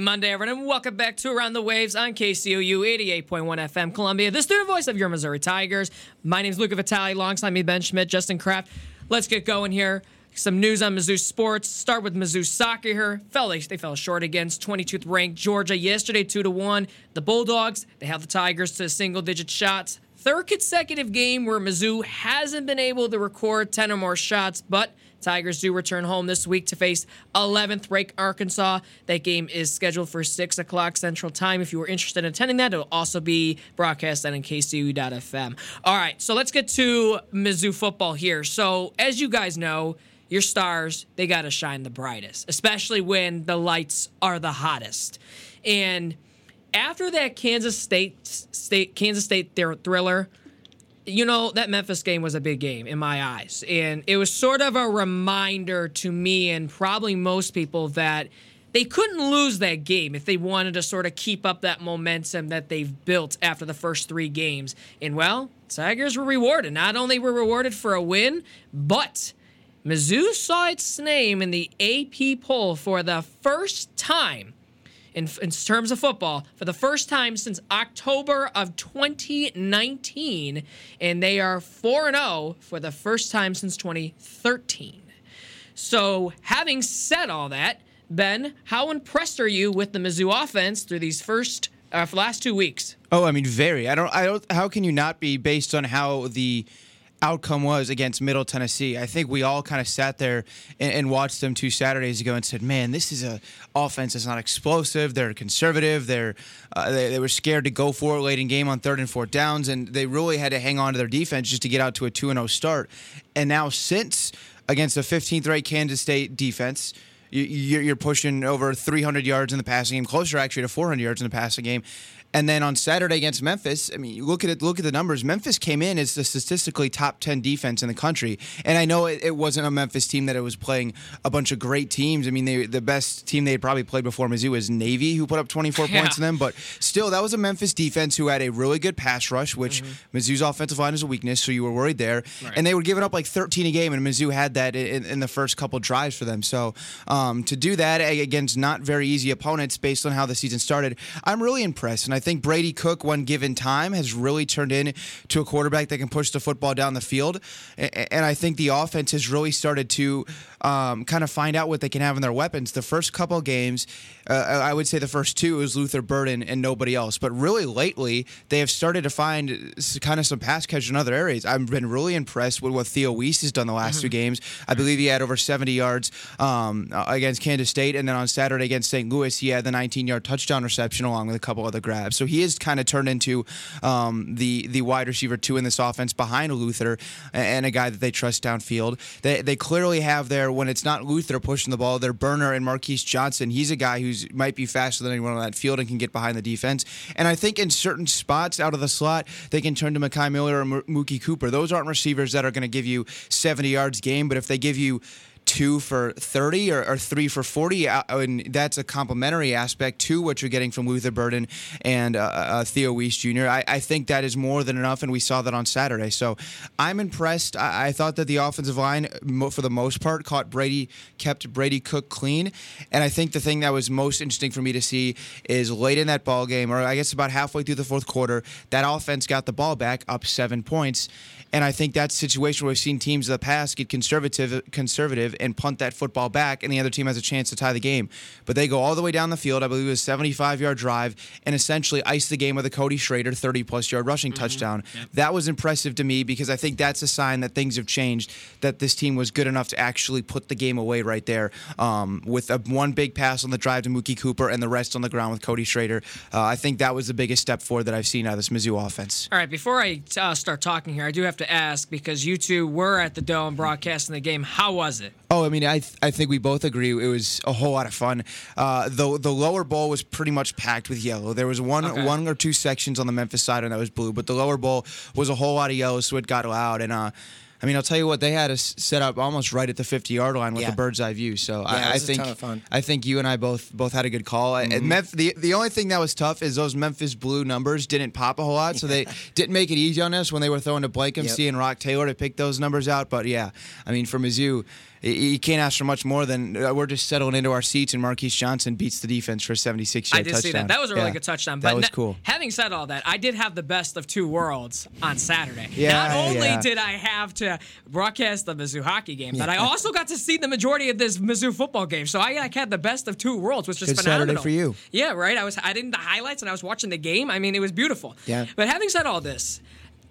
Monday, everyone, and welcome back to Around the Waves on KCOU 88.1 FM Columbia, the student voice of your Missouri Tigers. My name is Luca Vitale, alongside me, Ben Schmidt, Justin Kraft. Let's get going here. Some news on Mizzou sports. Start with Mizzou soccer here. Fell, they, they fell short against 22th ranked Georgia yesterday, 2 to 1. The Bulldogs, they have the Tigers to single digit shots. Third consecutive game where Mizzou hasn't been able to record 10 or more shots, but Tigers do return home this week to face 11th ranked Arkansas. That game is scheduled for 6 o'clock Central Time. If you were interested in attending that, it'll also be broadcast on KCU.FM. All right, so let's get to Mizzou football here. So, as you guys know, your stars, they got to shine the brightest, especially when the lights are the hottest. And after that Kansas State State Kansas State thr- thriller, you know, that Memphis game was a big game in my eyes. And it was sort of a reminder to me and probably most people that they couldn't lose that game if they wanted to sort of keep up that momentum that they've built after the first three games. And well, Tigers were rewarded. Not only were rewarded for a win, but Mizzou saw its name in the AP poll for the first time in, in terms of football for the first time since October of 2019, and they are 4 0 for the first time since 2013. So, having said all that, Ben, how impressed are you with the Mizzou offense through these first uh, last two weeks? Oh, I mean, very. I don't. I don't. How can you not be based on how the outcome was against Middle Tennessee? I think we all kind of sat there and, and watched them two Saturdays ago and said, "Man, this is a offense that's not explosive. They're conservative. They're uh, they, they were scared to go for it late in game on third and fourth downs, and they really had to hang on to their defense just to get out to a two and zero start. And now since against a 15th ranked Kansas State defense." you- you're you're pushing over 300 yards in the passing game, closer actually to 400 yards in the passing game. And then on Saturday against Memphis, I mean, you look at it, look at the numbers. Memphis came in as the statistically top 10 defense in the country. And I know it, it wasn't a Memphis team that it was playing a bunch of great teams. I mean, they, the best team they had probably played before Mizzou was Navy, who put up 24 Yeah. points in them. But still, that was a Memphis defense who had a really good pass rush, which Mizzou's offensive line is a weakness, so you were worried there. And they were giving up like 13 a game, and Mizzou had that in, in the first couple drives for them. So um, to do that against not very easy opponents based on how the season started, I'm really impressed. And I think Brady Cook, one given time, has really turned into a quarterback that can push the football down the field. And I think the offense has really started to um, kind of find out what they can have in their weapons. The first couple games, uh, I would say the first two is Luther Burden and nobody else. But really lately, they have started to find kind of some pass catch in other areas. I've been really impressed with what Theo Wease has done the last two games. I believe he had over 70 yards um, against Kansas State, and then on Saturday against St. Louis, he had the 19-yard touchdown reception along with a couple other grabs. So he is kind of turned into um, the the wide receiver two in this offense behind Luther and a guy that they trust downfield. They they clearly have there, when it's not Luther pushing the ball, their burner and Marquis Johnson. He's a guy who's might be faster than anyone on that field and can get behind the defense. And I think in certain spots out of the slot, they can turn to Mekhi Miller or Mookie Cooper. Those aren't receivers that are going to give you 70 yards game, but if they give you two for 30 or, or three for 40 uh, and that's a complementary aspect to what you're getting from Luther Burden and uh, uh, Theo Wease Jr. I, I think that is more than enough and we saw that on Saturday. So I'm impressed. I, I thought that the offensive line for the most part caught Brady kept Brady Cook clean. And I think the thing that was most interesting for me to see is late in that ball game or I guess about halfway through the fourth quarter that offense got the ball back up seven points and I think that's a situation where we've seen teams in the past get conservative, conservative, and punt that football back, and the other team has a chance to tie the game. But they go all the way down the field. I believe it was a 75-yard drive, and essentially ice the game with a Cody Schrader 30-plus yard rushing touchdown. That was impressive to me because I think that's a sign that things have changed. That this team was good enough to actually put the game away right there um, with a, one big pass on the drive to Mookie Cooper and the rest on the ground with Cody Schrader. Uh, I think that was the biggest step forward that I've seen out of this Mizzou offense. All right, before I uh, start talking here, I do have to ask because you two were at the Dome broadcasting the game. How was it? Oh, I mean, I th- I think we both agree it was a whole lot of fun. Uh, the the lower bowl was pretty much packed with yellow. There was one Okay. one or two sections on the Memphis side and that was blue, but the lower bowl was a whole lot of yellow, so it got loud. And uh, I mean, I'll tell you what, they had us set up almost right at the 50 yard line with Yeah. the bird's eye view. So it I, I think. I think you and I both both had a good call. And Mm-hmm. Memphis, the the only thing that was tough is those Memphis blue numbers didn't pop a whole lot, so they didn't make it easy on us when they were throwing to Blake MC Yep. and Roc Taylor to pick those numbers out. But yeah, I mean, for Mizzou, you can't ask for much more than uh, we're just settling into our seats, and Marquis Johnson beats the defense for a 76 I yard did touchdown. see that. That was a really Yeah. good touchdown. That but was na- cool. Having said all that, I did have the best of two worlds on Saturday. Yeah, Not only yeah. did I have to broadcast the Mizzou hockey game, but I also got to see the majority of this Mizzou football game. So I like, had the best of two worlds, which is Good Saturday for you. Yeah, right. I was I didn't the highlights and I was watching the game. I mean, it was beautiful. Yeah. But having said all this,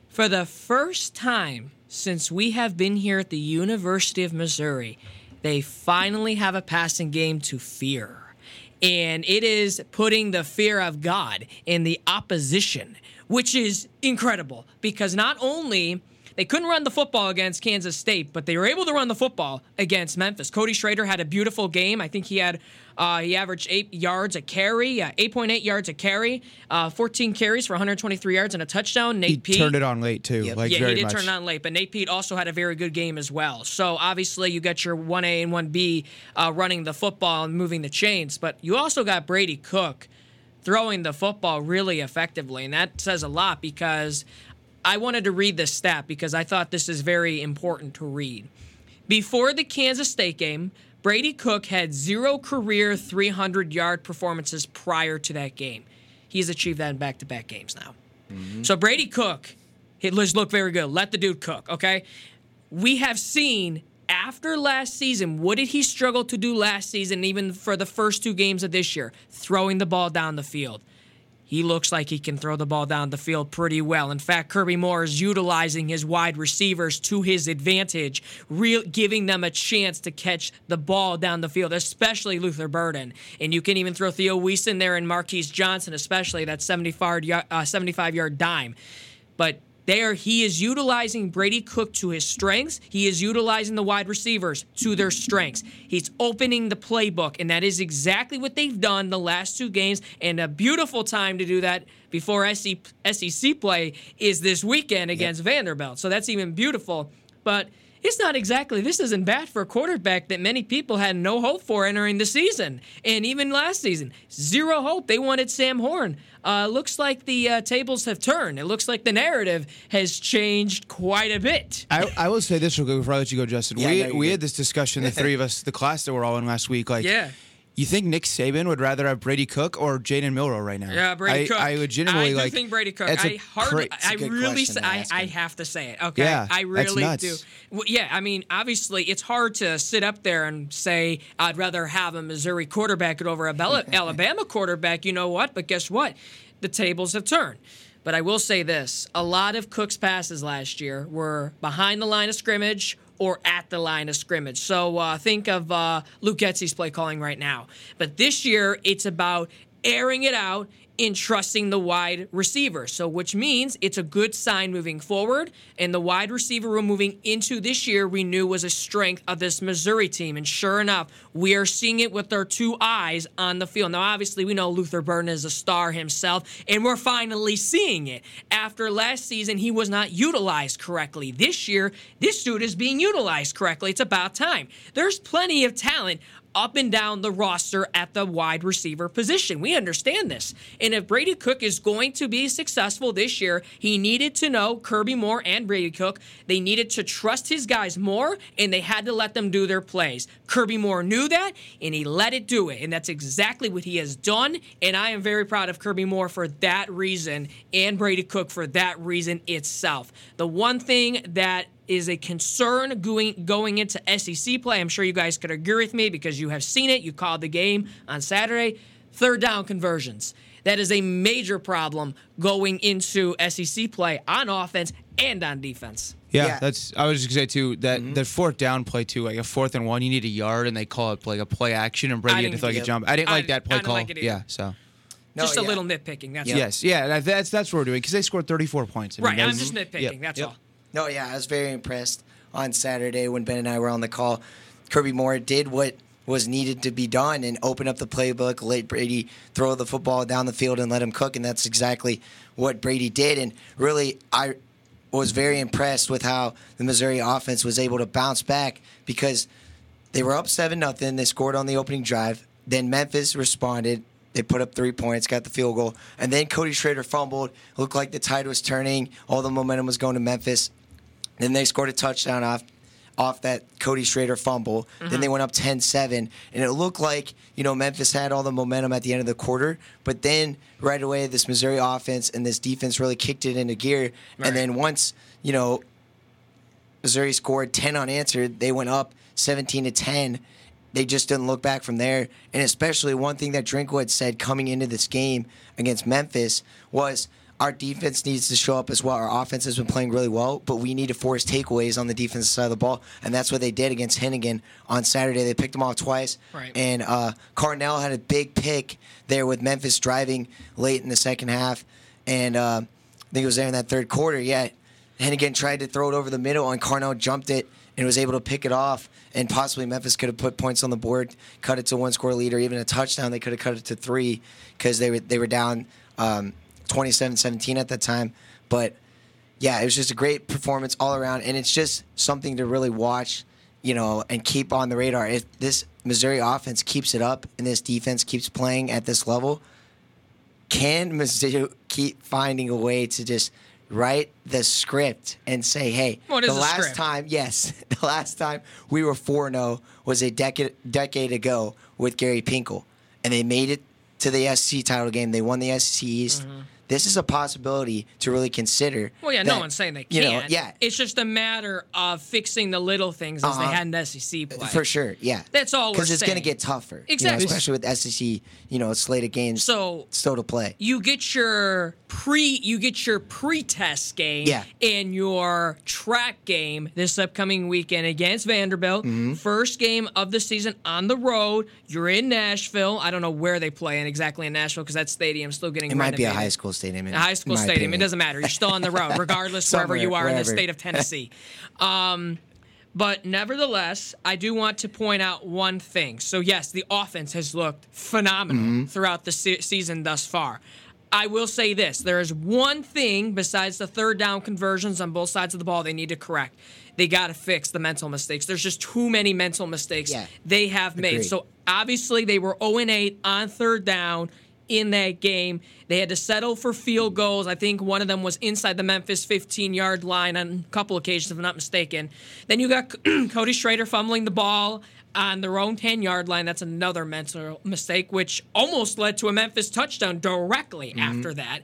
for the first time since we have been here at the University of Missouri, they finally have a passing game to fear. And it is putting the fear of God in the opposition, which is incredible because not only they couldn't run the football against Kansas State, but they were able to run the football against Memphis. Cody Schrader had a beautiful game. I think he had uh, he averaged eight yards a carry, uh, 8.8 yards a carry, uh, 14 carries for 123 yards and a touchdown. Nate He Peat turned it on late too, Yep. like yeah, very he did much. turn it on late, but Nate Peat also had a very good game as well. So obviously, you got your 1A and 1B uh, running the football and moving the chains, but you also got Brady Cook throwing the football really effectively, and that says a lot because I wanted to read this stat because I thought this is very important to read. Before the Kansas State game, Brady Cook had zero career 300 yard performances prior to that game. He's achieved that in back to back games now. Mm-hmm. So Brady Cook, he let's look very good. Let the dude cook, okay? We have seen after last season, what did he struggle to do last season, even for the first two games of this year? Throwing the ball down the field. He looks like he can throw the ball down the field pretty well. In fact, Kirby Moore is utilizing his wide receivers to his advantage, giving them a chance to catch the ball down the field, especially Luther Burden. And you can even throw Theo Wease in there and Marquis Johnson, especially that 75 yard, uh, 75 yard dime. But there, he is utilizing Brady Cook to his strengths. He is utilizing the wide receivers to their strengths. He's opening the playbook, and that is exactly what they've done the last two games. And a beautiful time to do that before SEC play is this weekend against Vanderbilt. So that's even beautiful. But it's not exactly, this isn't bad for a quarterback that many people had no hope for entering the season. And even last season, zero hope. They wanted Sam Horn. Uh, looks like the uh, tables have turned. It looks like the narrative has changed quite a bit. I, I will say this real quick before I let you go, Justin. Yeah, we no, we good. had this discussion, the three of us, the class that we're all in last week. Like, Yeah. You think Nick Saban would rather have Brady Cook or Jalen Milroe right now? Yeah, Brady I, Cook. I legitimately I do like. think Brady Cook. that's I hard. cra- I a good really. Say, I, I have to say it. Okay. Yeah, I that's really nuts. do. Well, yeah. I mean, obviously, it's hard to sit up there and say I'd rather have a Missouri quarterback over a Bel- Alabama quarterback. You know what? But guess what? The tables have turned. But I will say this: a lot of Cook's passes last year were behind the line of scrimmage or at the line of scrimmage. So uh, think of uh, Luke Getsy's play calling right now. But this year, it's about airing it out in trusting the wide receiver. So, which means it's a good sign moving forward. And the wide receiver room moving into this year, we knew was a strength of this Missouri team. And sure enough, we are seeing it with our two eyes on the field. Now, obviously, we know Luther Burden is a star himself, and we're finally seeing it. After last season, he was not utilized correctly. This year, this dude is being utilized correctly. It's about time. There's plenty of talent up and down the roster at the wide receiver position. We understand this. And if Brady Cook is going to be successful this year, he needed to know Kirby Moore and Brady Cook. They needed to trust his guys more and they had to let them do their plays. Kirby Moore knew that and he let it do it. And that's exactly what he has done. And I am very proud of Kirby Moore for that reason and Brady Cook for that reason itself. The one thing that is a concern going going into SEC play. I'm sure you guys could agree with me because you have seen it. You called the game on Saturday. Third down conversions. That is a major problem going into SEC play on offense and on defense. Yeah, Yeah. that's. I was just gonna say too that Mm-hmm. that fourth down play too, like a fourth and one, you need a yard, and they call it like a play action, and I Brady had to throw like a jump. I didn't I like that didn't- play I call. like it yeah, so No, just a yeah. little nitpicking. That's all. yes, yeah, that's that's what we're doing because they scored 34 points. I mean, Right. I'm that's- just nitpicking. Yep, That's yep. all. No, yeah, I was very impressed on Saturday when Ben and I were on the call. Kirby Moore did what was needed to be done and open up the playbook, let Brady throw the football down the field and let him cook, and that's exactly what Brady did. And really, I was very impressed with how the Missouri offense was able to bounce back because they were up seven nothing. They scored on the opening drive. Then Memphis responded. They put up three points, got the field goal, and then Cody Schrader fumbled. Looked like the tide was turning. All the momentum was going to Memphis. Then they scored a touchdown off off that Cody Schrader fumble. Then they mm-hmm. went up 10-7 and it looked like, you know, Memphis had all the momentum at the end of the quarter, but then right away this Missouri offense and this defense really kicked it into gear. Right. And then once, you know, Missouri scored 10 unanswered. They went up 17 to 10. They just didn't look back from there. And especially one thing that Drinkwitz said coming into this game against Memphis was our defense needs to show up as well. Our offense has been playing really well, but we need to force takeaways on the defensive side of the ball. And that's what they did against Henigan on Saturday. They picked them off twice. Right. And uh, Carnell had a big pick there with Memphis driving late in the second half. And uh, I think it was there in that third quarter. Yeah, Henigan tried to throw it over the middle, and Carnell jumped it and was able to pick it off. And possibly Memphis could have put points on the board, cut it to one score lead, or even a touchdown. They could have cut it to three because they were they were down um, 27-17 at that time. But yeah, it was just a great performance all around, and it's just something to really watch, you know, and keep on the radar. If this Missouri offense keeps it up and this defense keeps playing at this level, can Mizzou keep finding a way to just write the script and say, hey, the last script? time, yes, the last time we were 4 0 was a decade, decade ago with Gary Pinkel. And they made it to the SEC title game. They won the SEC East. Mm-hmm. This is a possibility to really consider. Well, yeah, no one's saying they can't. know, yeah, It's just a matter of fixing the little things as they Uh-huh. had in SEC play. for sure. Yeah, That's all Because it's going to get tougher. you know, Exactly. especially with SEC, you know, slate of games So still to play. you get your pre you get your pre-test game Yeah. and your track game this upcoming weekend against Vanderbilt. Mm-hmm. First game of the season on the road. You're in Nashville. I don't know where they play in exactly in Nashville because that stadium's still getting It might be a high school stadium. in- A high school stadium. It doesn't matter. You're still on the road, regardless wherever you are in the state of Tennessee. Um, but nevertheless, I do want to point out one thing. So yes, the offense has looked phenomenal Mm-hmm. throughout the se- season thus far. I will say this: there is one thing besides the third down conversions on both sides of the ball they need to correct. They got to fix the mental mistakes. There's just too many mental mistakes Yeah. they have made. So obviously they were 0 8 on third down in that game. They had to settle for field goals. I think one of them was inside the Memphis 15 yard line on a couple occasions, if I'm not mistaken. Then you got Cody Schrader fumbling the ball on their own 10 yard line. That's another mental mistake, which almost led to a Memphis touchdown directly Mm-hmm. after that.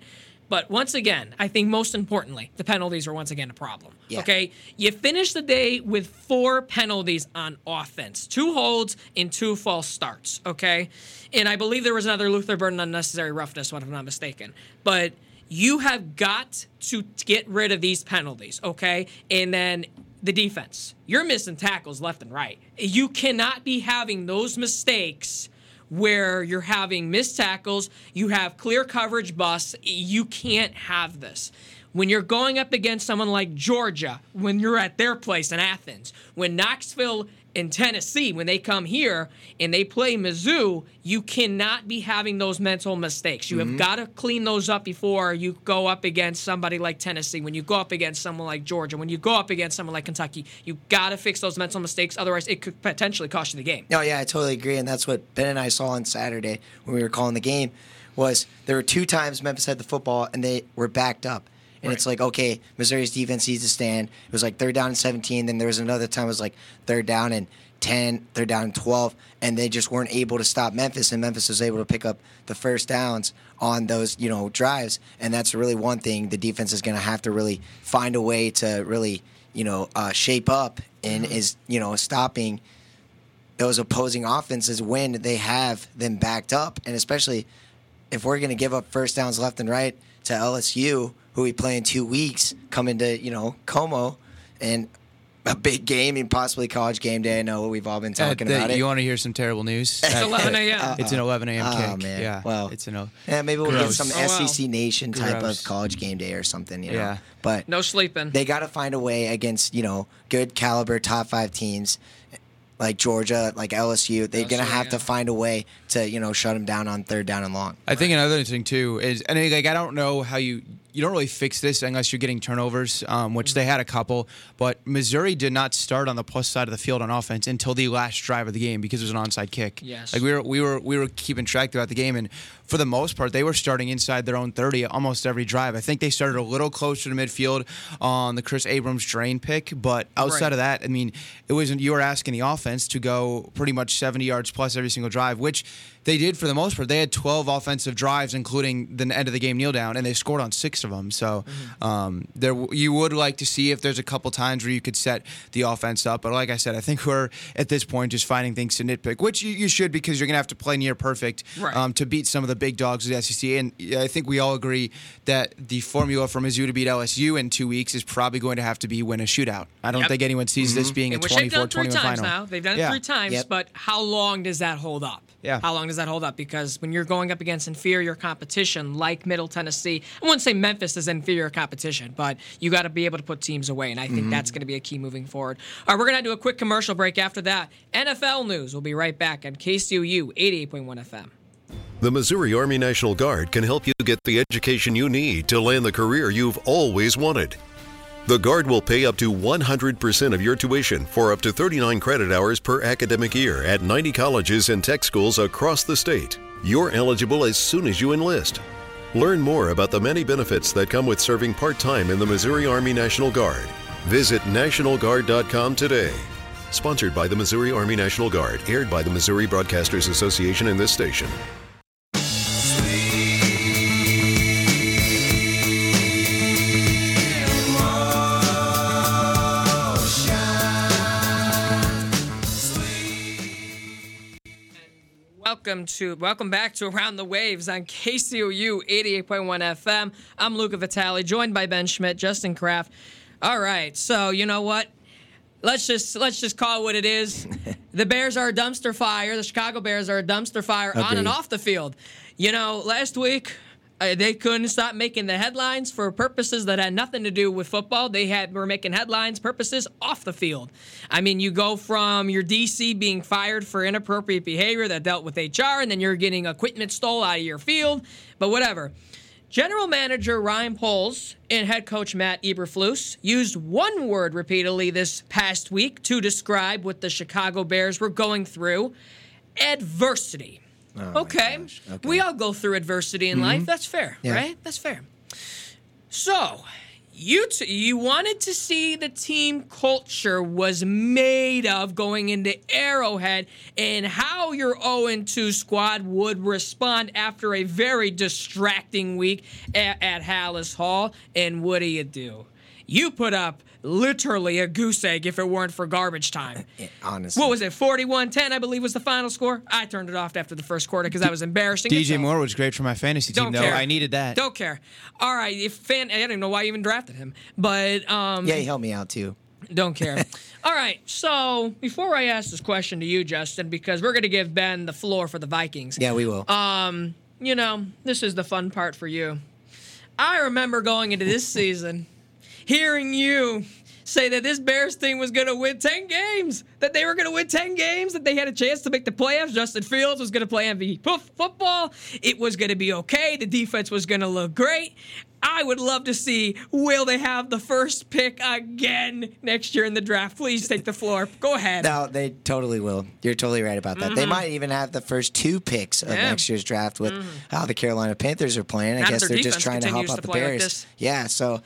But once again, I think most importantly, the penalties are once again a problem. Yeah. Okay? You finish the day with four penalties on offense two holds and two false starts. Okay? And I believe there was another Luther Burden unnecessary roughness one, if I'm not mistaken. But you have got to get rid of these penalties, okay? And then the defense. You're missing tackles left and right. You cannot be having those mistakes where you're having missed tackles, you have clear coverage busts. You can't have this. When you're going up against someone like Georgia, when you're at their place in Athens, when Knoxville in Tennessee, when they come here and they play Mizzou, you cannot be having those mental mistakes. You have mm-hmm. got to clean those up before you go up against somebody like Tennessee, when you go up against someone like Georgia, when you go up against someone like Kentucky. You got to fix those mental mistakes. Otherwise, it could potentially cost you the game. No, yeah, I totally agree, and that's what Ben and I saw on Saturday when we were calling the game. Was there were two times Memphis had the football and they were backed up, and it's like okay, Missouri's defense needs to stand. It was like third down and seventeen. Then there was another time it was like third down and 10, third down and twelve, and they just weren't able to stop Memphis, and Memphis was able to pick up the first downs on those you know drives, and that's really one thing the defense is going to have to really find a way to really you know uh, shape up and is you know stopping those opposing offenses when they have them backed up, and especially if we're going to give up first downs left and right to LSU, who we play in two weeks, coming to you know Como, and a big game and possibly college game day. I know we've all been Uh, talking the- about it. you want to hear some terrible news? It's 11 a.m. It's an 11 a.m. Oh, kick. man. Yeah. Well, it's an. o- yeah, maybe we'll get some Oh, wow. SEC Nation type Gross. of college game day or something. You know? Yeah. but no sleeping. they got to find a way against you know good caliber top five teams like Georgia, like LSU. They're gonna LSU, have to find a way to you know shut them down on third down and long. I think another thing too is, and like I don't know how you you don't really fix this unless you're getting turnovers, um, which they had a couple. But Missouri did not start on the plus side of the field on offense until the last drive of the game because it was an onside kick. Yes. like we were we were we were keeping track throughout the game, and for the most part, they were starting inside their own 30 almost every drive. I think they started a little closer to midfield on the Kris Abrams-Draine pick, but outside Right. of that, I mean, it wasn't you were asking the offense to go pretty much 70 yards plus every single drive, which they did for the most part. They had 12 offensive drives, including the end of the game kneel down, and they scored on six of them. So um, there, you would like to see if there's a couple times where you could set the offense up. But like I said, I think we're at this point just finding things to nitpick, which you, you should because you're going to have to play near perfect Right. um, to beat some of the big dogs of the SEC. And I think we all agree that the formula for Mizzou to beat LSU in two weeks is probably going to have to be win a shootout. I don't Yep. think anyone sees this being And a which they've done 24 three 21 final. now. They've done it Yeah. three times, Yep. but how long does that hold up? Yeah. How long does that hold up? Because when you're going up against inferior competition like Middle Tennessee, I wouldn't say Memphis is inferior competition, but you got to be able to put teams away, and I think that's mm-hmm. going to be a key moving forward. All right, we're going to do a quick commercial break after that. NFL news. We'll be right back on KCOU 88.1 FM. The Missouri Army National Guard can help you get the education you need to land the career you've always wanted. The Guard will pay up to 100% of your tuition for up to 39 credit hours per academic year at 90 colleges and tech schools across the state. You're eligible as soon as you enlist. Learn more about the many benefits that come with serving part time in the Missouri Army National Guard. Visit NationalGuard.com today. Sponsored by the Missouri Army National Guard, aired by the Missouri Broadcasters Association and this station. Welcome to welcome back to Around the Waves on KCOU 88.1 FM. I'm Luca Vitale, joined by Ben Schmidt, Justin Kraft. All right, so you know what? Let's just let's just call it what it is. the Bears are a dumpster fire. The Chicago Bears are a dumpster fire on and off the field. You know, last week uh, they couldn't stop making the headlines for purposes that had nothing to do with football. They had were making headlines purposes off the field. I mean, you go from your DC being fired for inappropriate behavior that dealt with HR, and then you're getting equipment stole out of your field. But whatever. General Manager Ryan Poles and head coach Matt Eberflus used one word repeatedly this past week to describe what the Chicago Bears were going through adversity. Oh, okay. okay. We all go through adversity in mm-hmm. life. That's fair, Yeah. right? That's fair. So, you t- you wanted to see the team culture was made of going into Arrowhead and how your 0 2 squad would respond after a very distracting week at, at Halas Hall. And what do you do? You put up literally a goose egg if it weren't for garbage time. Honestly, What was it? 41-10, I believe was the final score. I turned it off after the first quarter because that was embarrassing. DJ itself. Moore was great for my fantasy team, Don't though. care. I needed that. Don't care. All right, if fan, I don't even know why you even drafted him, but um, Yeah, he helped me out too. Don't care. All right. So before I ask this question to you, Justin, because we're going to give Ben the floor for the Vikings. Yeah, we will. You know, this is the fun part for you. I remember going into this season, hearing you say that this Bears team was going to win 10 games, that they were going to win 10 games, that they had a chance to make the playoffs. Justin Fields was going to play MVP football. It was going to be okay. The defense was going to look great. I would love to see will they have the first pick again next year in the draft? Please take the floor. Go ahead. No, they totally will. You're totally right about that. They might even have the first two picks of Mm-hmm. Yeah. Mm-hmm. next year's draft with how the Carolina Panthers are playing. I Not guess they're just trying to help out to the play like Bears. yeah, so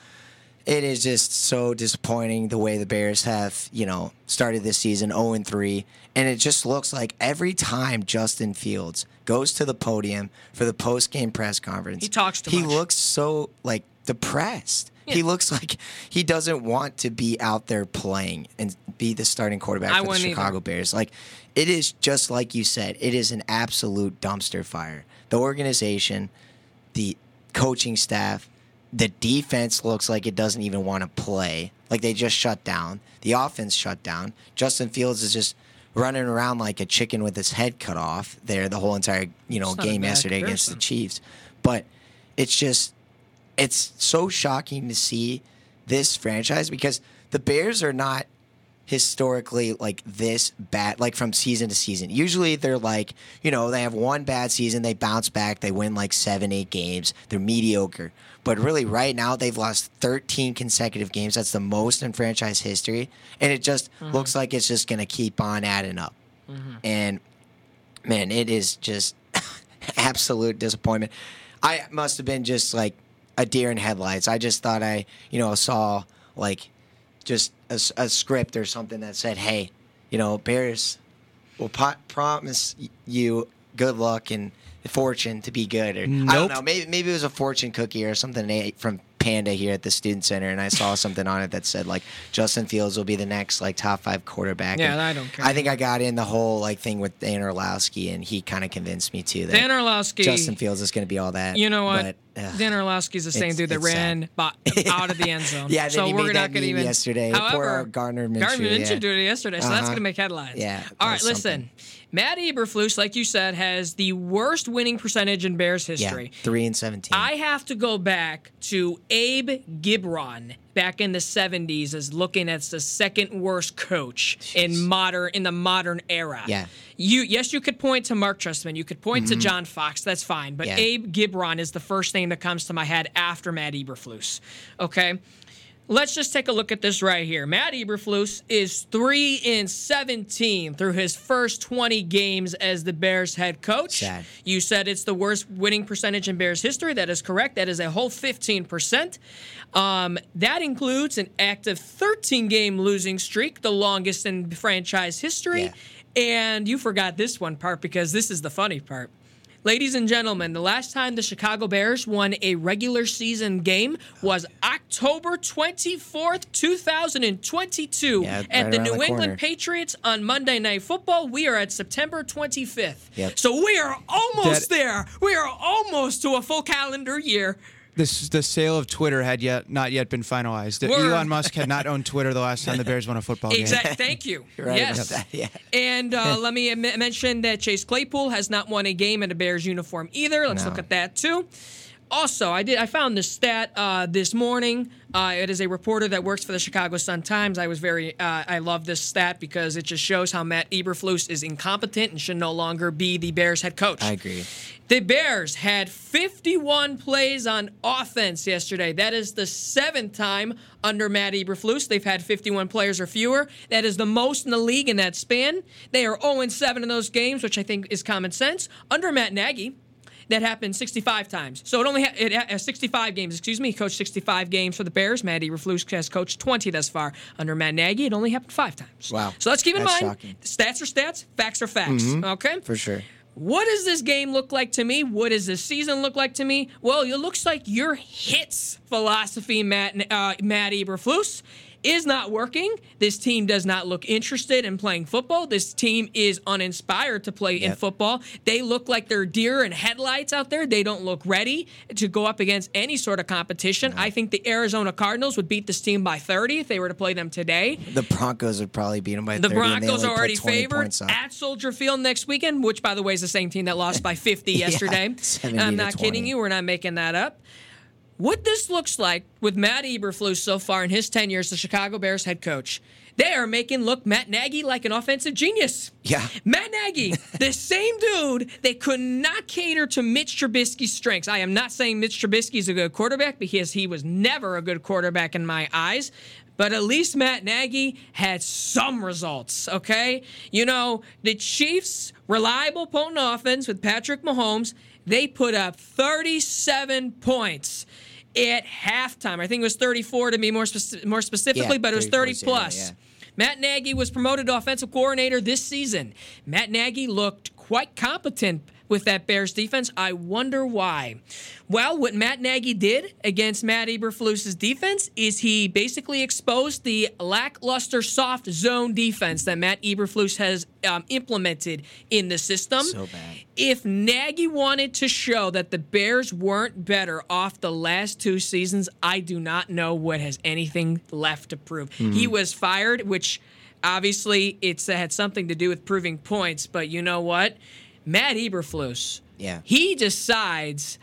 it is just so disappointing the way the Bears have, you know, started this season 0 and 3. And it just looks like every time Justin Fields goes to the podium for the post game press conference, He talks he much. looks so like depressed. He looks like he doesn't want to be out there playing and be the starting quarterback I for the wouldn't either. Chicago Bears. Like it is just like you said, it is an absolute dumpster fire. The organization, the coaching staff, the defense looks like it doesn't even want to play. Like they just shut down. The offense shut down. Justin Fields is just running around like a chicken with his head cut off there the whole entire, you know, It's not a game yesterday against the. Chiefs. But it's just it's so shocking to see this franchise because the Bears are not historically like this bad like from season to season. Usually they're like you know they have one bad season they bounce back they win like seven eight games. They're mediocre. But really right now they've lost 13 consecutive games. That's the most in franchise history. And it just mm-hmm. looks like it's just going to keep on adding up. Mm-hmm. And man it is just absolute disappointment. I must have been just like a deer in headlights. I just thought i you know saw like just a script or something that said, "Hey, you know, Bears will po- promise you good luck and fortune to be good." Or I don't know. Maybe maybe it was a fortune cookie or something they ate from Panda here at the student center, and I saw something on it that said like Justin Fields will be the next like top five quarterback. Yeah, And I don't care. I think I got in the whole like thing with Dan Orlovsky, and he kind of convinced me too that Dan Orlovsky. Justin Fields is going to be all that. You know what? But, ugh. Dan Orlovsky's the same dude that ran bo- out of the end zone. Yeah, so we're not going to even yesterday. However, Poor Gardner Minshew, Gardner Minshew yeah. did it yesterday, so that's Uh-huh. going to make headlines. Yeah, All that's right, listen. Matt Eberflus, like you said, has the worst winning percentage in Bears yeah, history. three and seventeen. I have to go back to Abe Gibron back in the 70s as looking as the second worst coach in modern in the modern era. Yeah. You yes, you could point to Mark Trestman, you could point to John Fox, that's fine. But Mm-hmm. Yeah. Abe Gibron is the first name that comes to my head after Matt Eberflus. Okay. Let's just take a look at this right here. Matt Eberflus is 3 in 17 through his first 20 games as the Bears head coach. Sad. You said it's the worst winning percentage in Bears history. That is correct. That is a whole 15%. Um, that includes an active 13 game losing streak, the longest in franchise history. Yeah. And you forgot this one part because this is the funny part. Ladies and gentlemen, the last time the Chicago Bears won a regular season game was October 24th, 2022 Yeah, at the New the England. Patriots on Monday Night Football. We are at September 25th. Yep. So we are almost That- there. We are almost to a full calendar year. This the sale of Twitter had yet not yet been finalized. Word. Elon Musk had not owned Twitter the last time the Bears won a football game. Exactly. Thank you. Right yes. about that, yeah. And uh, let me mention that Chase Claypool has not won a game in a Bears uniform either. Let's No. look at that too. Also, I did. I found this stat uh, this morning. Uh, it is a reporter that works for the Chicago Sun Times. I was very. Uh, I love this stat because it just shows how Matt Eberflus is incompetent and should no longer be the Bears head coach. I agree. The Bears had 51 plays on offense yesterday. That is the seventh time under Matt Eberflus they've had 51 players or fewer. That is the most in the league in that span. They are 0 7 in those games, which I think is common sense. Under Matt Nagy, that happened 65 times. So it only ha- it ha- uh, 65 games. Excuse me. He coached 65 games for the Bears. Matt Eberflus has coached 20 thus far. Under Matt Nagy, it only happened five times. Wow. So let's keep in That's mind: shocking. stats are stats, facts are facts. Okay. For sure. What does this game look like to me? What does this season look like to me? Well, it looks like your hits philosophy, Matt uh, Matt Eberflus, is not working. This team does not look interested in playing football. This team is uninspired to play in football. They look like they're deer in headlights out there. They don't look ready to go up against any sort of competition. I think the Arizona Cardinals would beat this team by 30 if they were to play them today. The Broncos would probably beat them by The 30. and they Broncos are already favored at Soldier Field next weekend, which, by the way, is the same team that lost by 50 yesterday. 70 I'm not kidding you. We're not making that up. What this looks like with Matt Eberflus so far in his tenure as the Chicago Bears head coach, they are making look Matt Nagy like an offensive genius. Yeah. Matt Nagy, the same dude that could not cater to Mitch Trubisky's strengths. I am not saying Mitch Trubisky is a good quarterback because he was never a good quarterback in my eyes. But at least Matt Nagy had some results, okay? You know, the Chiefs' reliable, potent offense with Patrick Mahomes, they put up 37 points at halftime. I think it was 34 to be more, speci- more specifically, Yeah, but it was 30 34, yeah, plus. yeah. Matt Nagy was promoted to offensive coordinator this season. Matt Nagy looked quite competent with that Bears defense. I wonder why. Well, what Matt Nagy did against Matt Eberflus's defense is he basically exposed the lackluster soft zone defense that Matt Eberflus has um, implemented in the system. So bad. If Nagy wanted to show that the Bears weren't better off the last two seasons, I do not know what has anything left to prove. He was fired, which obviously it's uh, had something to do with proving points, but you know what? Matt Eberflus, Yeah. he decides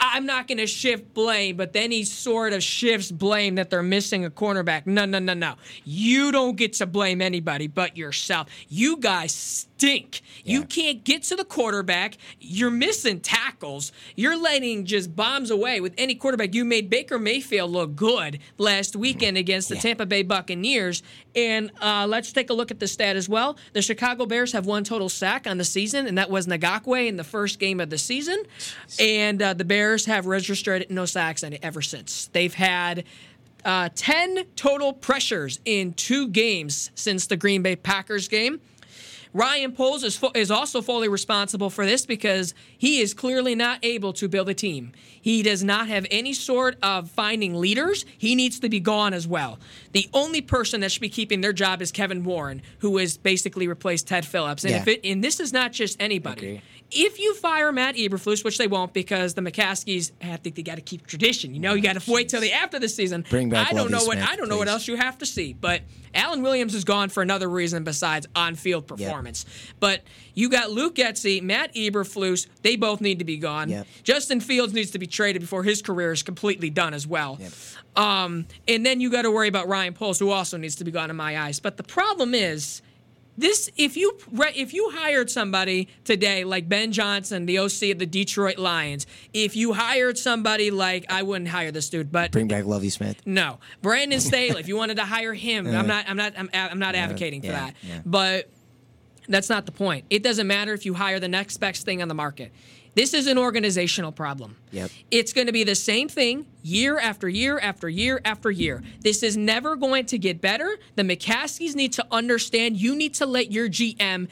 I'm not going to shift blame, but then he sort of shifts blame that they're missing a cornerback. No, no, no, no. You don't get to blame anybody but yourself. You guys stink. You can't get to the quarterback. You're missing tackles. You're letting just bombs away with any quarterback. You made Baker Mayfield look good last weekend against the Yeah. Tampa Bay Buccaneers. And uh, let's take a look at the stat as well. The Chicago Bears have one total sack on the season, and that was Ngakoue in the first game of the season. And uh, the Bears have registered no sacks any, ever since. They've had uh, 10 total pressures in two games since the Green Bay Packers game. Ryan Poles is, fu- is also fully responsible for this because he is clearly not able to build a team. He does not have any sort of finding leaders. He needs to be gone as well. The only person that should be keeping their job is Kevin Warren, who has basically replaced Ted Phillips. And Yeah. if it, and this is not just anybody. Agree. If you fire Matt Eberflus, which they won't because the McCaskies, I think they got to keep tradition. You know, you got to wait till the after the season. Bring back I don't know what Smith, I don't know what else you have to see, but Alan Williams is gone for another reason besides on-field performance. But you got Luke Getsy, Matt Eberflus. They both need to be gone. Yep. Justin Fields needs to be traded before his career is completely done as well. Yep. Um, and then you got to worry about Ryan Poles, who also needs to be gone in my eyes. But the problem is. This, if you if you hired somebody today like Ben Johnson, the OC of the Detroit Lions, if you hired somebody like I wouldn't hire this dude, but Bring back Lovie Smith. no, Brandon Staley. if you wanted to hire him, uh, I'm not. I'm not. I'm, I'm not advocating for yeah, that. yeah. But that's not the point. It doesn't matter if you hire the next best thing on the market. This is an organizational problem. Yep. It's going to be the same thing year after year after year after year. This is never going to get better. The McCaskies need to understand you need to let your GM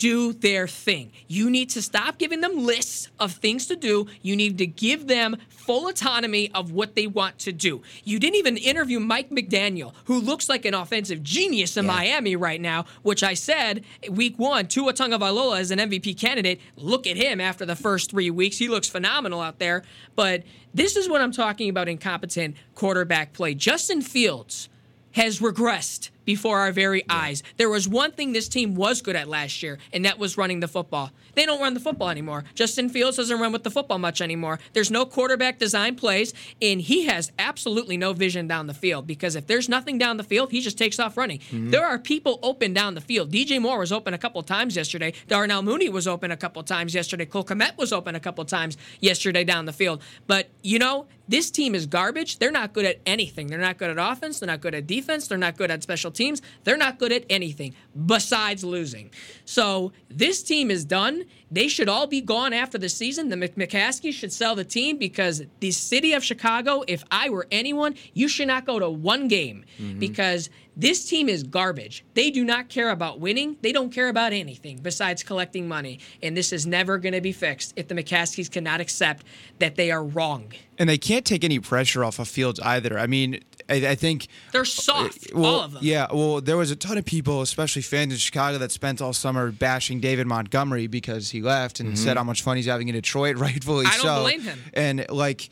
do their thing. You need to stop giving them lists of things to do. You need to give them full autonomy of what they want to do. You didn't even interview Mike McDaniel, who looks like an offensive genius in Yeah. Miami right now, which I said week one, Tua Tagovailoa is an MVP candidate. Look at him after the first three weeks. He looks phenomenal out there. But this is what I'm talking about incompetent quarterback play. Justin Fields has regressed before our very eyes. There was one thing this team was good at last year, and that was running the football. They don't run the football anymore. Justin Fields doesn't run with the football much anymore. There's no quarterback design plays, and he has absolutely no vision down the field because if there's nothing down the field, he just takes off running. Mm-hmm. There are people open down the field. DJ Moore was open a couple times yesterday. Darnell Mooney was open a couple times yesterday. Cole Kmet was open a couple times yesterday down the field. But, you know, this team is garbage. They're not good at anything. They're not good at offense. They're not good at defense. They're not good at special teams. They're not good at anything besides losing. So this team is done. They should all be gone after the season. The Mc- McCaskey should sell the team because the city of Chicago, if I were anyone, you should not go to one game mm-hmm. because this team is garbage. They do not care about winning. They don't care about anything besides collecting money. And this is never going to be fixed if the McCaskies cannot accept that they are wrong. And they can't take any pressure off of Fields either. I mean, I, I think They're soft, uh, well, all of them. Yeah, well, there was a ton of people, especially fans in Chicago, that spent all summer bashing David Montgomery because he left and said mm-hmm. how much fun he's having in Detroit, rightfully I don't so. blame him. And like.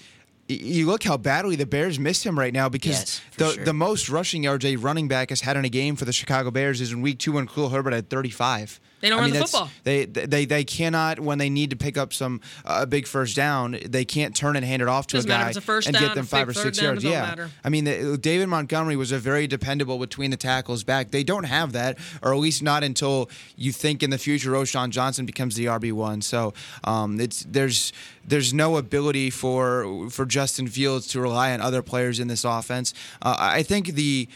You look how badly the Bears miss him right now because Yes, the sure. the most rushing yards a running back has had in a game for the Chicago Bears is in Week Two when Khalil Herbert had 35. They don't I run the football. They they they cannot when they need to pick up some a big first down. They can't turn and hand it off to Doesn't a guy a and down, get them five or six yards. Yeah, matter. I mean, the, David Montgomery was a very dependable between the tackles back. They don't have that, or at least not until you think in the future Roschon Johnson becomes the RB one. So um, it's there's there's no ability for for Justin Fields to rely on other players in this offense. Uh, I think the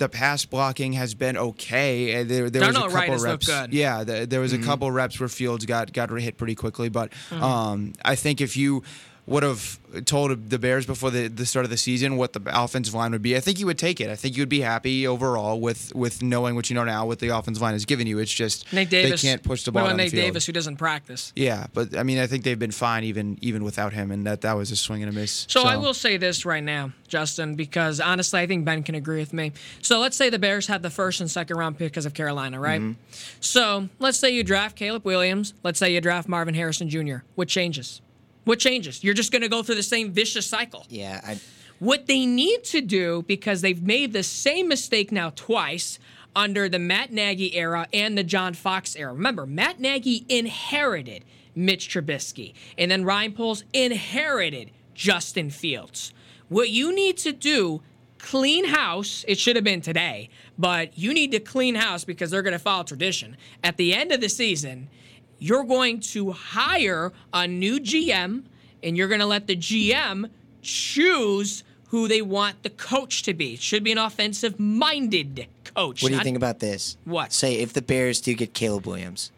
the pass blocking has been okay. Uh, There, there was a couple Wright has looked reps. good. Yeah, the, there was a couple reps where Fields got got hit pretty quickly, but Mm-hmm. um, I think if you would have told the Bears before the, the start of the season what the offensive line would be, I think you would take it. I think you would be happy overall with with knowing what you know now, what the offensive line has given you. It's just Nate Davis. they can't push the What ball about down the Nate. Davis, who doesn't practice? Yeah, but I mean, I think they've been fine even even without him, and that that was a swing and a miss. So, I will say this right now, Justin, because honestly, I think Ben can agree with me. So let's say the Bears had the first and second round pick because of Carolina, right? Mm-hmm. So let's say you draft Caleb Williams. Let's say you draft Marvin Harrison Jr. What changes? What changes? You're just going to go through the same vicious cycle. Yeah, I, What they need to do, because they've made the same mistake now twice under the Matt Nagy era and the John Fox era. Remember, Matt Nagy inherited Mitch Trubisky, and then Ryan Poles inherited Justin Fields. What you need to do, clean house, it should have been today, but you need to clean house because they're going to follow tradition. At the end of the season, you're going to hire a new GM and you're going to let the GM choose who they want the coach to be. It should be an offensive minded coach. what do you not- think about this? What? Say if the Bears do get Caleb Williams,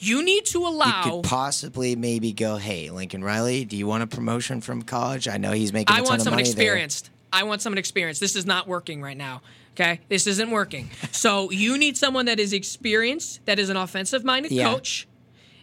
You need to you allow. could possibly maybe go, hey, Lincoln Riley, do you want a promotion from college? I know he's making. a I ton want of someone money there." experienced. I want someone experienced. This is not working right now. Okay, this isn't working. So you need someone that is experienced, that is an offensive-minded Yeah. coach.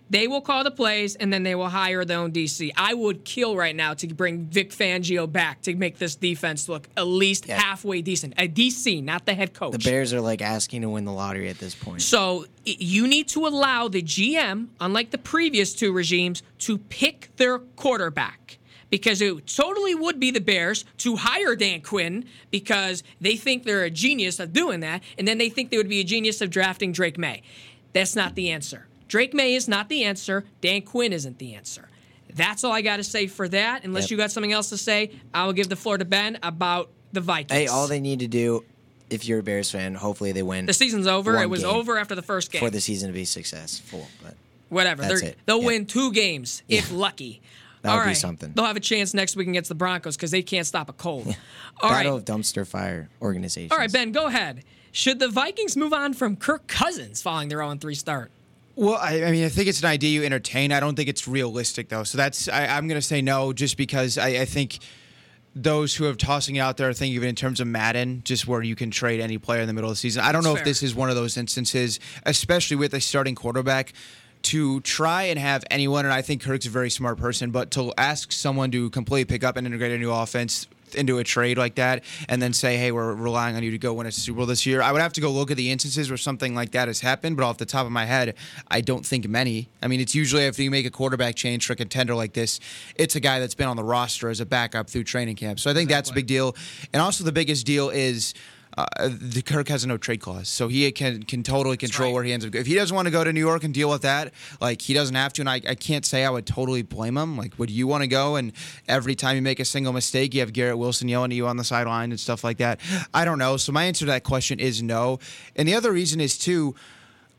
They will call the plays, and then they will hire their own DC. I would kill right now to bring Vic Fangio back to make this defense look at least Yeah. halfway decent. A DC, not the head coach. The Bears are like asking to win the lottery at this point. So you need to allow the GM, unlike the previous two regimes, to pick their quarterback. Because it totally would be the Bears to hire Dan Quinn because they think they're a genius of doing that, and then they think they would be a genius of drafting Drake Maye. That's not the answer. Drake Maye is not the answer. Dan Quinn isn't the answer. That's all I got to say for that. Unless Yep. you got something else to say, I will give the floor to Ben about the Vikings. hey, all they need to do, if you're a Bears fan, hopefully they win the season's over. It was over after the first game. for the season to be successful. But Whatever. That's They're, it. They'll Yeah. win two games if lucky. That All would be something. They'll have a chance next week against the Broncos because they can't stop a cold. All right. battle of dumpster fire organizations. All right, Ben, go ahead. Should the Vikings move on from Kirk Cousins following their 0 3 start? Well, I, I mean, I think it's an idea you entertain. I don't think it's realistic though. So that's I, I'm going to say no, just because I, I think those who are tossing it out there are thinking of it in terms of Madden, just where you can trade any player in the middle of the season. I don't know That's if this is one of those instances, especially with a starting quarterback. To try and have anyone, and I think Kirk's a very smart person, but to ask someone to completely pick up and integrate a new offense into a trade like that and then say, hey, we're relying on you to go win a Super Bowl this year, I would have to go look at the instances where something like that has happened. But off the top of my head, I don't think many. I mean, it's usually after you make a quarterback change for a contender like this, it's a guy that's been on the roster as a backup through training camp. So I think that's a big deal. And also, the biggest deal is. Uh, the Kirk has no trade clause, so he can can totally control right. where he ends up. If he doesn't want to go to New York and deal with that, like he doesn't have to, and I, I can't say I would totally blame him. Like, would you want to go and every time you make a single mistake, you have Garrett Wilson yelling at you on the sideline and stuff like that? I don't know. So my answer to that question is no. And the other reason is too.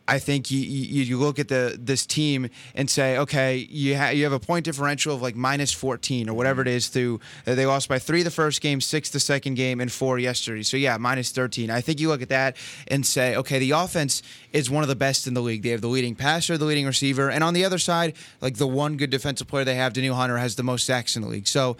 I think you, you you look at the this team and say, okay, you ha- you have a point differential of like minus 14 or whatever it is. Through uh, they lost by three the first game, six the second game, and four yesterday. So yeah, minus 13. I think you look at that and say, okay, the offense is one of the best in the league. They have the leading passer, the leading receiver, and on the other side, like the one good defensive player they have, Danielle Hunter, has the most sacks in the league. So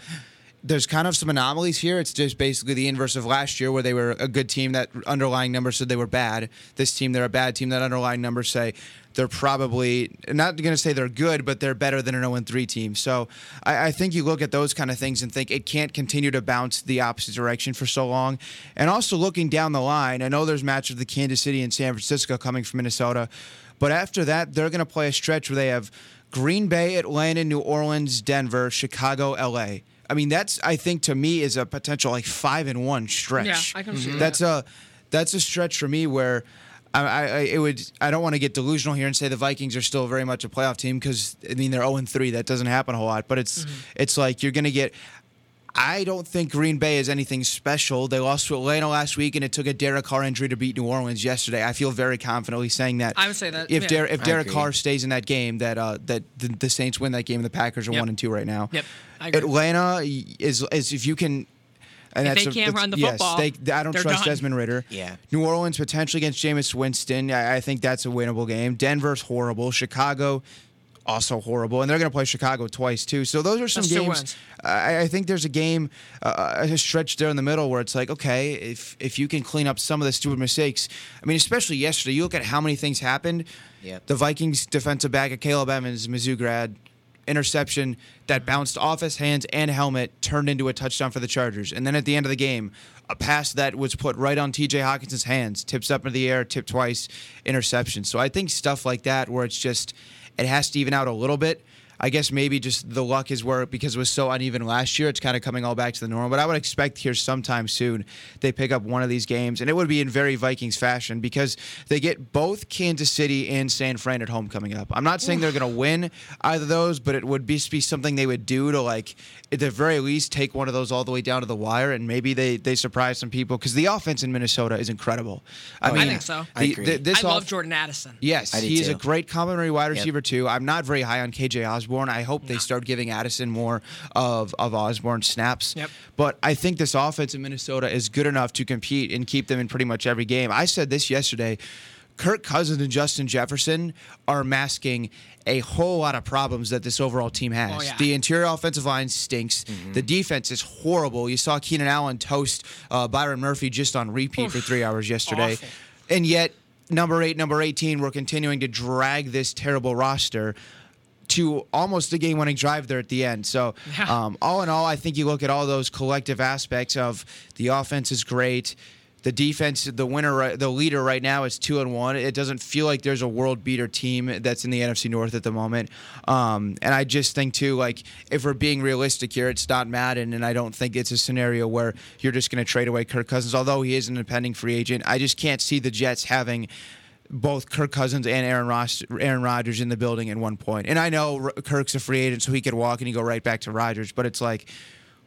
there's kind of some anomalies here. It's just basically the inverse of last year, where they were a good team that underlying numbers said they were bad. This team, they're a bad team that underlying numbers say they're probably not going to say they're good, but they're better than an 0 3 team. So I, I think you look at those kind of things and think it can't continue to bounce the opposite direction for so long. And also looking down the line, I know there's matches with Kansas City and San Francisco coming from Minnesota, but after that, they're going to play a stretch where they have Green Bay, Atlanta, New Orleans, Denver, Chicago, LA. I mean, that's I think to me is a potential like five and one stretch. Yeah, I can see mm-hmm. That's a that's a stretch for me where I, I it would I don't want to get delusional here and say the Vikings are still very much a playoff team because I mean they're 0 3. That doesn't happen a whole lot, but it's mm-hmm. it's like you're gonna get. I don't think Green Bay is anything special. They lost to Atlanta last week, and it took a Derek Carr injury to beat New Orleans yesterday. I feel very confidently saying that. I would say that, if yeah. Der- if I Derek agree. Carr stays in that game, that uh, that the, the Saints win that game, and the Packers are Yep. one and two right now. Yep, I agree. Atlanta is is if you can. And If they can't that's- run the yes, football, they, I don't trust done. Desmond Ridder. Yeah. New Orleans potentially against Jameis Winston. I, I think that's a winnable game. Denver's horrible. Chicago also horrible, and they're going to play Chicago twice too. So those are some That's games. I, I think there's a game, uh, a stretch there in the middle where it's like, okay, if if you can clean up some of the stupid mistakes. I mean, especially yesterday, you look at how many things happened. Yep. The Vikings defensive back Akayleb Evans, Mizzou grad, interception that bounced off his hands and helmet, turned into a touchdown for the Chargers. And then at the end of the game, a pass that was put right on TJ Hockenson's hands, tips up into the air, tipped twice, interception. So I think stuff like that where it's just it has to even out a little bit. I guess maybe just the luck is where because it was so uneven last year, it's kind of coming all back to the normal. But I would expect here sometime soon they pick up one of these games, and it would be in very Vikings fashion because they get both Kansas City and San Fran at home coming up. I'm not saying they're going to win either of those, but it would be, be something they would do to like at the very least take one of those all the way down to the wire, and maybe they they surprise some people because the offense in Minnesota is incredible. I Oh, mean, I think so. I agree. the- this I love off- Jordan Addison. Yes, I do he is a great complimentary wide Yep. receiver too. I'm not very high on KJ Osborn. I hope they start giving Addison more of of Osborn snaps. Yep. But I think this offense in Minnesota is good enough to compete and keep them in pretty much every game. I said this yesterday. Kirk Cousins and Justin Jefferson are masking a whole lot of problems that this overall team has. Oh, yeah. The interior offensive line stinks. The defense is horrible. You saw Keenan Allen toast uh, Byron Murphy just on repeat for three hours yesterday. Awful. And yet, number eight, number 18, we're continuing to drag this terrible roster to almost a game winning drive there at the end. So, um, all in all, I think you look at all those collective aspects of the offense is great. The defense, the winner, the leader right now is two and one. It doesn't feel like there's a world beater team that's in the NFC North at the moment. Um, and I just think too, like if we're being realistic here, it's not Madden, and I don't think it's a scenario where you're just going to trade away Kirk Cousins. Although he is an impending free agent, I just can't see the Jets having both Kirk Cousins and Aaron Ross, Aaron Rodgers in the building at one point. And I know Kirk's a free agent, so he could walk and he go right back to Rodgers. But it's like,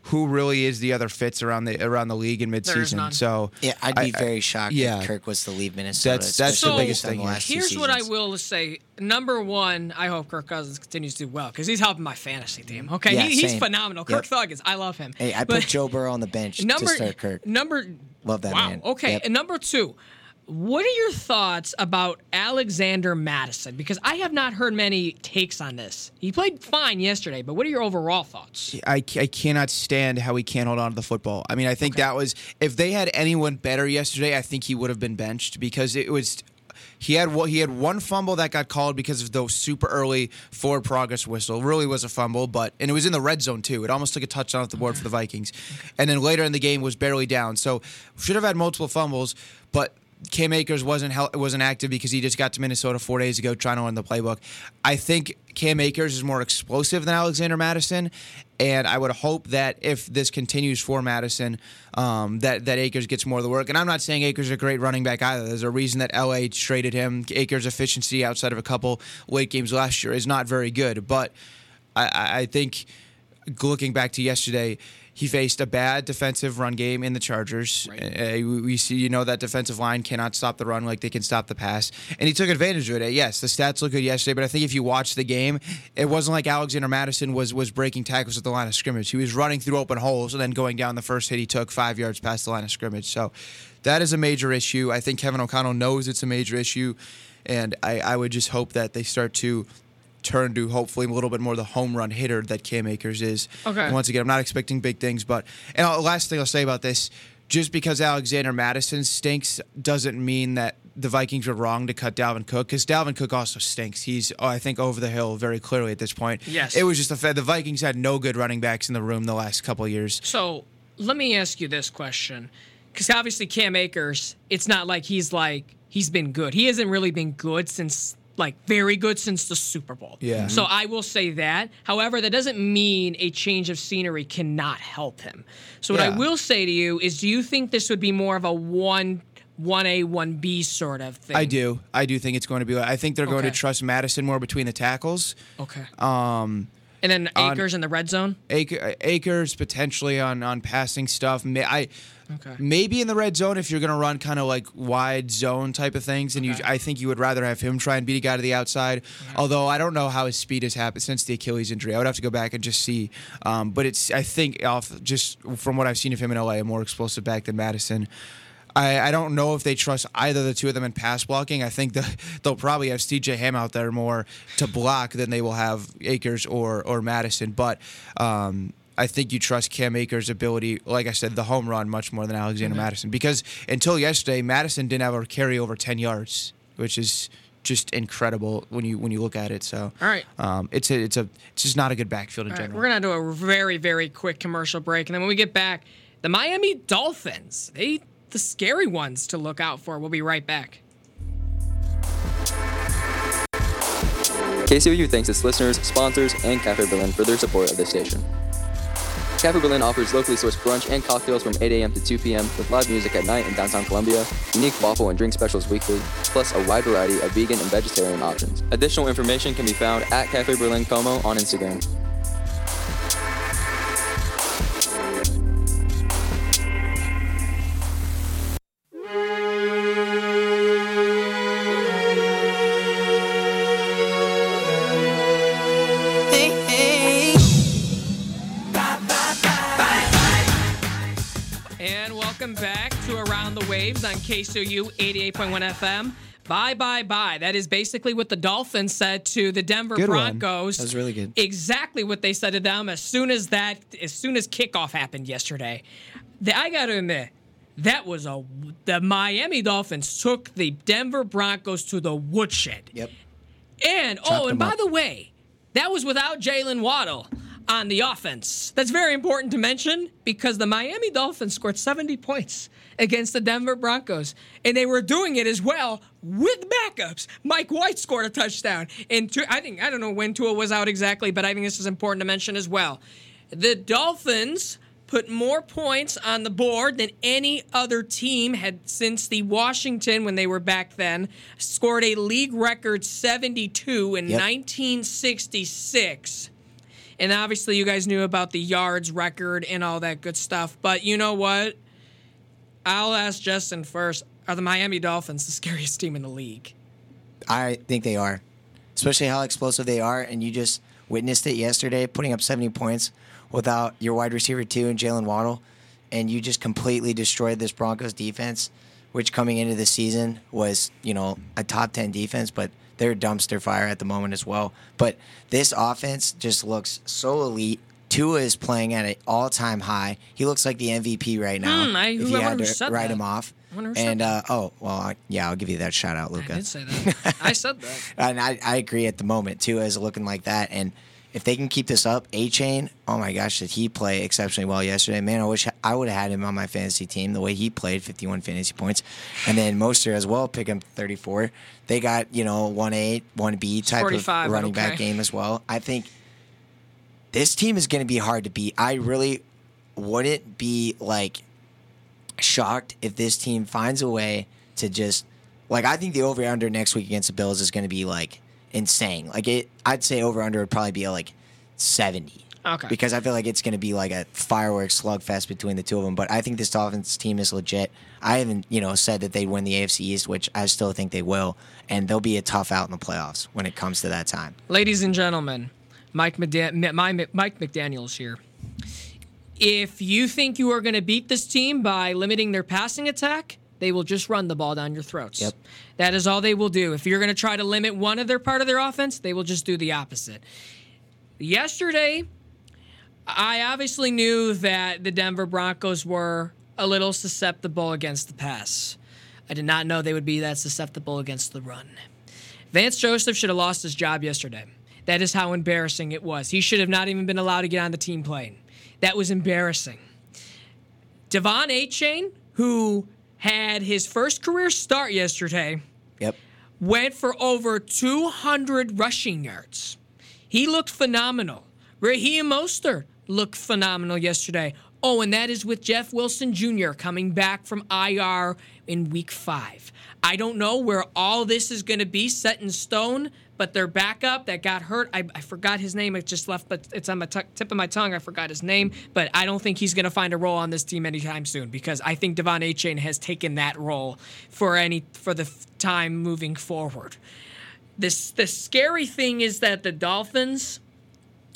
who really is the other fits around the around the league in midseason? So Yeah, I'd be I- I- very shocked yeah. if Kirk was to leave Minnesota. That's- that's especially the biggest thing the last two Here's what I will say. Number one, I hope Kirk Cousins continues to do well because he's helping my fantasy team. Mm-hmm. Okay, Yeah, he, he's same. phenomenal. Yep. Kirk Thuggins, I love him. Hey, I But put Joe Burrow on the bench number to start Kirk. number. Love that wow. man. Okay, Yep. and number two. What are your thoughts about Alexander Mattison? Because I have not heard many takes on this. He played fine yesterday, but what are your overall thoughts? I, I cannot stand how he can't hold on to the football. I mean, I think that was if they had anyone better yesterday, I think he would have been benched because it was he had one- he had one fumble that got called because of the super early forward progress whistle. Really was a fumble, but and it was in the red zone too. It almost took a touchdown off the board for the Vikings, and then later in the game was barely down. So should have had multiple fumbles, but. Cam Akers wasn't hel- wasn't active because he just got to Minnesota four days ago trying to learn the playbook. I think Cam Akers is more explosive than Alexander Mattison, and I would hope that if this continues for Mattison, um, that that Akers gets more of the work. And I'm not saying Akers is a great running back either. There's a reason that LA traded him. Akers' efficiency outside of a couple late games last year is not very good, but I, I I think looking back to yesterday, he faced a bad defensive run game in the Chargers. Uh, we- we see, you know, that defensive line cannot stop the run like they can stop the pass, and he took advantage of it. Yes, the stats look good yesterday, but I think if you watch the game, it wasn't like Alexander Mattison was was breaking tackles at the line of scrimmage. He was running through open holes and then going down the first hit he took five yards past the line of scrimmage. So that is a major issue. I think Kevin O'Connell knows it's a major issue, and I, I would just hope that they start to turn to hopefully a little bit more the home run hitter that Cam Akers is. Okay. And once again, I'm not expecting big things, but and the last thing I'll say about this, just because Alexander Mattison stinks doesn't mean that the Vikings were wrong to cut Dalvin Cook because Dalvin Cook also stinks. He's, oh, I think, over the hill very clearly at this point. Yes. It was just the fact the Vikings had no good running backs in the room the last couple of years. So let me ask you this question, because obviously Cam Akers, it's not like he's like he's been good. He hasn't really been good since like very good since the Super Bowl. Yeah. So I will say that. However, that doesn't mean a change of scenery cannot help him. So what I will say to you is, do you think this would be more of a one? 1A, 1B sort of thing. I do. I do think it's going to be. I think they're going to trust Mattison more between the tackles. Okay. Um, And then Akers in the red zone. Ac- Akers potentially on on passing stuff. May, I Okay. maybe in the red zone if you're going to run kind of like wide zone type of things, and you I think you would rather have him try and beat a guy to the outside. Although I don't know how his speed has happened since the Achilles injury. I would have to go back and just see. Um, but it's I think off just from what I've seen of him in LA, a more explosive back than Mattison. I, I don't know if they trust either the two of them in pass blocking. I think the, they'll probably have CJ Ham out there more to block than they will have Akers or or Mattison. But um, I think you trust Cam Akers' ability, like I said, the home run much more than Alexander Mattison. Because until yesterday, Mattison didn't have a carry over ten yards, which is just incredible when you when you look at it. So All right. um, it's a it's a it's just not a good backfield in All right, general. we're gonna do a very, very quick commercial break, and then when we get back, the Miami Dolphins, they the scary ones to look out for. We'll be right back. KCOU thanks its listeners, sponsors, and Cafe Berlin for their support of this station. Cafe Berlin offers locally sourced brunch and cocktails from 8 a.m. to 2 p.m. with live music at night in downtown Columbia, unique waffle and drink specials weekly, plus a wide variety of vegan and vegetarian options. Additional information can be found at Cafe Berlin Como on Instagram. On KCOU 88.1 FM. Bye, bye, bye. That is basically what the Dolphins said to the Denver Good one. Broncos. That was really good. Exactly what they said to them as soon as that, as soon as kickoff happened yesterday. The, I got to admit, that was a the Miami Dolphins took the Denver Broncos to the woodshed. Yep. And oh, Chopped oh, and by up. the way, that was without Jaylen Waddle on the offense. That's very important to mention because the Miami Dolphins scored 70 points against the Denver Broncos, and they were doing it as well with backups. Mike White scored a touchdown, and Tu- I think I don't know when Tua was out exactly, but I think this is important to mention as well. The Dolphins put more points on the board than any other team had since the Washington when they were back then scored a league record 72 in Yep. 1966 and obviously you guys knew about the yards record and all that good stuff. But you know what? I'll ask justin first. Are the miami dolphins the scariest team in the league? I think they are, especially how explosive they are. And you just witnessed it yesterday, putting up 70 points without your wide receiver two and Jaylen Waddle, and you just completely destroyed this Broncos defense, which coming into the season was you know a top 10 defense, but they're dumpster fire at the moment as well. But this offense just looks so elite. Tua is playing at an all-time high. He looks like the MVP right now. Hmm, I- if you had to write that. him off. I wonder who said And uh, oh well, I, yeah, I'll give you that shout out, Luca. i did say that i said that And I, I agree at the moment too, as looking like that. And if they can keep this up, Achane, oh my gosh, did he play exceptionally well yesterday? Man, I wish I would have had him on my fantasy team. The way he played, 51 fantasy points, and then Mostert as well, pick him 34. They got you know one A, one B type of running okay. back game as well. I think this team is going to be hard to beat. I really wouldn't be like shocked if this team finds a way to just like I think the over under next week against the Bills is going to be like insane. Like it, I'd say over under would probably be like seventy. Okay. Because I feel like it's going to be like a fireworks slugfest between the two of them. But I think this Dolphins team is legit. I haven't, you know, said that they win the AFC East, which I still think they will, and they'll be a tough out in the playoffs when it comes to that time. Ladies and gentlemen, Mike, McDan- my, Mike McDaniel's here. If you think you are going to beat this team by limiting their passing attack, they will just run the ball down your throats. Yep. That is all they will do. If you're going to try to limit one of their part of their offense, they will just do the opposite. Yesterday, I obviously knew that the Denver Broncos were a little susceptible against the pass. I did not know they would be that susceptible against the run. Vance Joseph should have lost his job yesterday. That is how embarrassing it was. He should have not even been allowed to get on the team plane. That was embarrassing. De'Von Achane, who had his first career start yesterday, Yep. went for over 200 rushing yards. He looked phenomenal. Raheem Mostert looked phenomenal yesterday. Oh, and that is with Jeff Wilson Jr. coming back from IR in week five. I don't know where all this is going to be set in stone, but their backup that got hurt, I, I forgot his name. It just left, but it's on the t- tip of my tongue. I forgot his name, but I don't think he's going to find a role on this team anytime soon because I think De'Von Achane has taken that role for any for the f- time moving forward. This the scary thing is that the Dolphins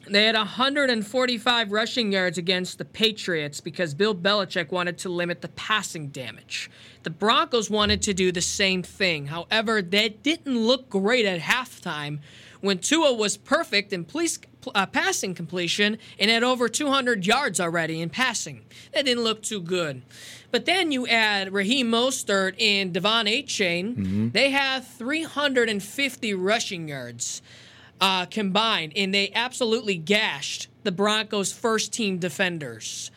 they had 145 rushing yards against the Patriots because Bill Belichick wanted to limit the passing damage. The Broncos wanted to do the same thing. However, that didn't look great at halftime when Tua was perfect in police, uh, passing completion and had over 200 yards already in passing. That didn't look too good. But then you add Raheem Mostert and De'Von Achane. They have 350 rushing yards uh, combined, and they absolutely gashed the Broncos' first team defenders.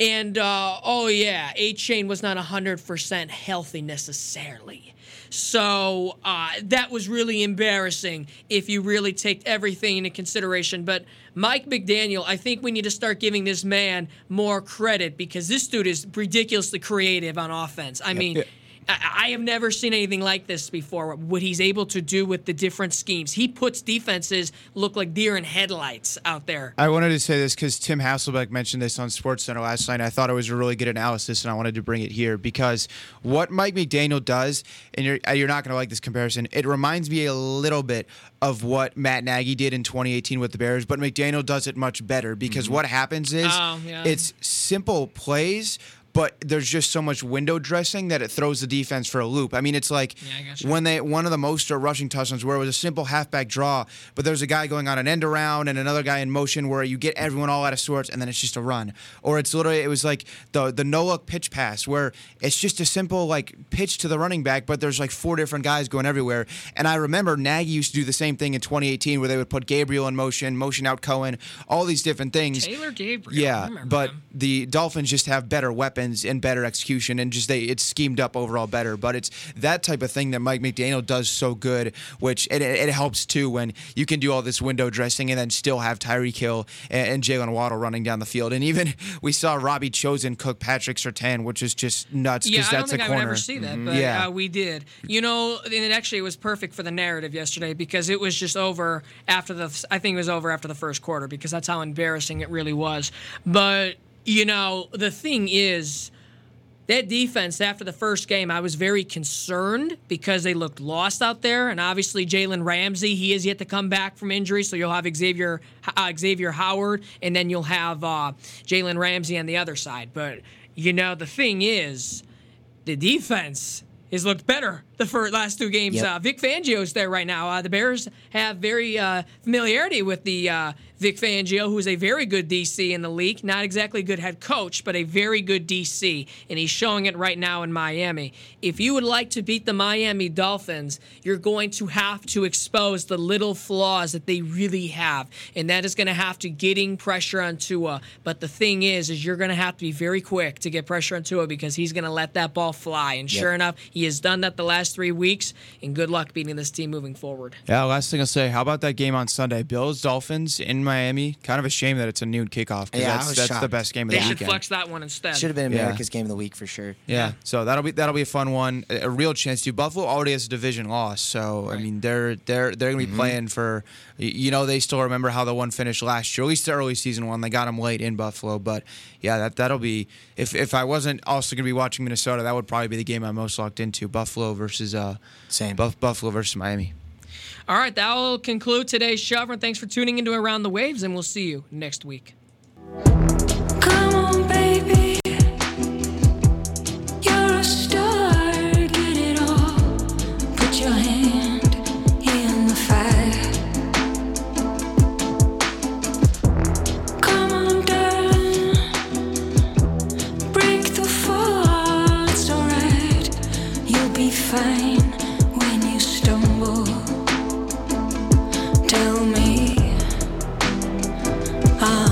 And uh, oh yeah, Achane was not 100% healthy necessarily. So uh, that was really embarrassing if you really take everything into consideration. But Mike McDaniel, I think we need to start giving this man more credit because this dude is ridiculously creative on offense. I mean, I I have never seen anything like this before. What he's able to do with the different schemes, he puts defenses look like deer in headlights out there. I wanted to say this because Tim Hasselbeck mentioned this on SportsCenter last night. I thought it was a really good analysis, and I wanted to bring it here because what Mike McDaniel does, and you're uh, you're not going to like this comparison. It reminds me a little bit of what Matt Nagy did in 2018 with the Bears, but McDaniel does it much better because what happens is Oh, yeah. it's simple plays. But there's just so much window dressing that it throws the defense for a loop. I mean, it's like Yeah, when they one of the most uh, rushing touchdowns where it was a simple halfback draw, but there's a guy going on an end around and another guy in motion where you get everyone all out of sorts and then it's just a run. Or it's literally it was like the the no look pitch pass where it's just a simple like pitch to the running back, but there's like four different guys going everywhere. And I remember Nagy used to do the same thing in 2018 where they would put Gabriel in motion, motion out Cohen, all these different things. Taylor Gabriel. I Yeah, remember but him. the Dolphins just have better weapons and better execution, and just they it's schemed up overall better. But it's that type of thing that Mike McDaniel does so good, which it, it helps too when you can do all this window dressing and then still have Tyreek Hill and, and Jaylen Waddle running down the field, and even we saw Robbie Chosen cook Patrick Surtain, which is just nuts Yeah, because I don't that's think a I would ever see that, but Yeah. uh, we did. You know, and it actually was perfect for the narrative yesterday because it was just over after the. I think it was over after the first quarter because that's how embarrassing it really was. But you know, the thing is. That defense after the first game, I was very concerned because they looked lost out there, and obviously Jalen Ramsey, he is yet to come back from injury, so you'll have Xavien uh, Xavien Howard, and then you'll have uh, Jalen Ramsey on the other side. But you know, the thing is, the defense has looked better the first last two games. Yep. Uh, Vic Fangio's there right now. Uh, the Bears have very uh, familiarity with the uh, Vic Fangio, who is a very good DC in the league. Not exactly a good head coach, but a very good DC, and he's showing it right now in Miami. If you would like to beat the Miami Dolphins, you're going to have to expose the little flaws that they really have, and that is going to have to getting pressure on Tua. But the thing is, is you're going to have to be very quick to get pressure on Tua because he's going to let that ball fly. And sure enough, he has done that the last three weeks. And good luck beating this team moving forward. Yeah, last thing I'll say, how about that game on Sunday? Bills Dolphins in Miami. Kind of a shame that it's a noon kickoff because Yeah, that's that's the best game of They the weekend. They should flex that one instead. Should have been Yeah. America's game of the week for sure. Yeah. So that'll be that'll be a fun one. A, a real chance to. Buffalo already has a division loss, so I mean they're they're they're gonna be mm-hmm. playing for. You know they still remember how the one finished last year, at least the early season one. They got them late in Buffalo, but yeah, that that'll be. If if I wasn't also gonna be watching Minnesota, that would probably be the game I'm most locked into. Buffalo versus uh, Same. Buff, Buffalo versus Miami. All right, that will conclude today's show. Everyone, Thanks for tuning into Around the Waves, and we'll see you next week. Break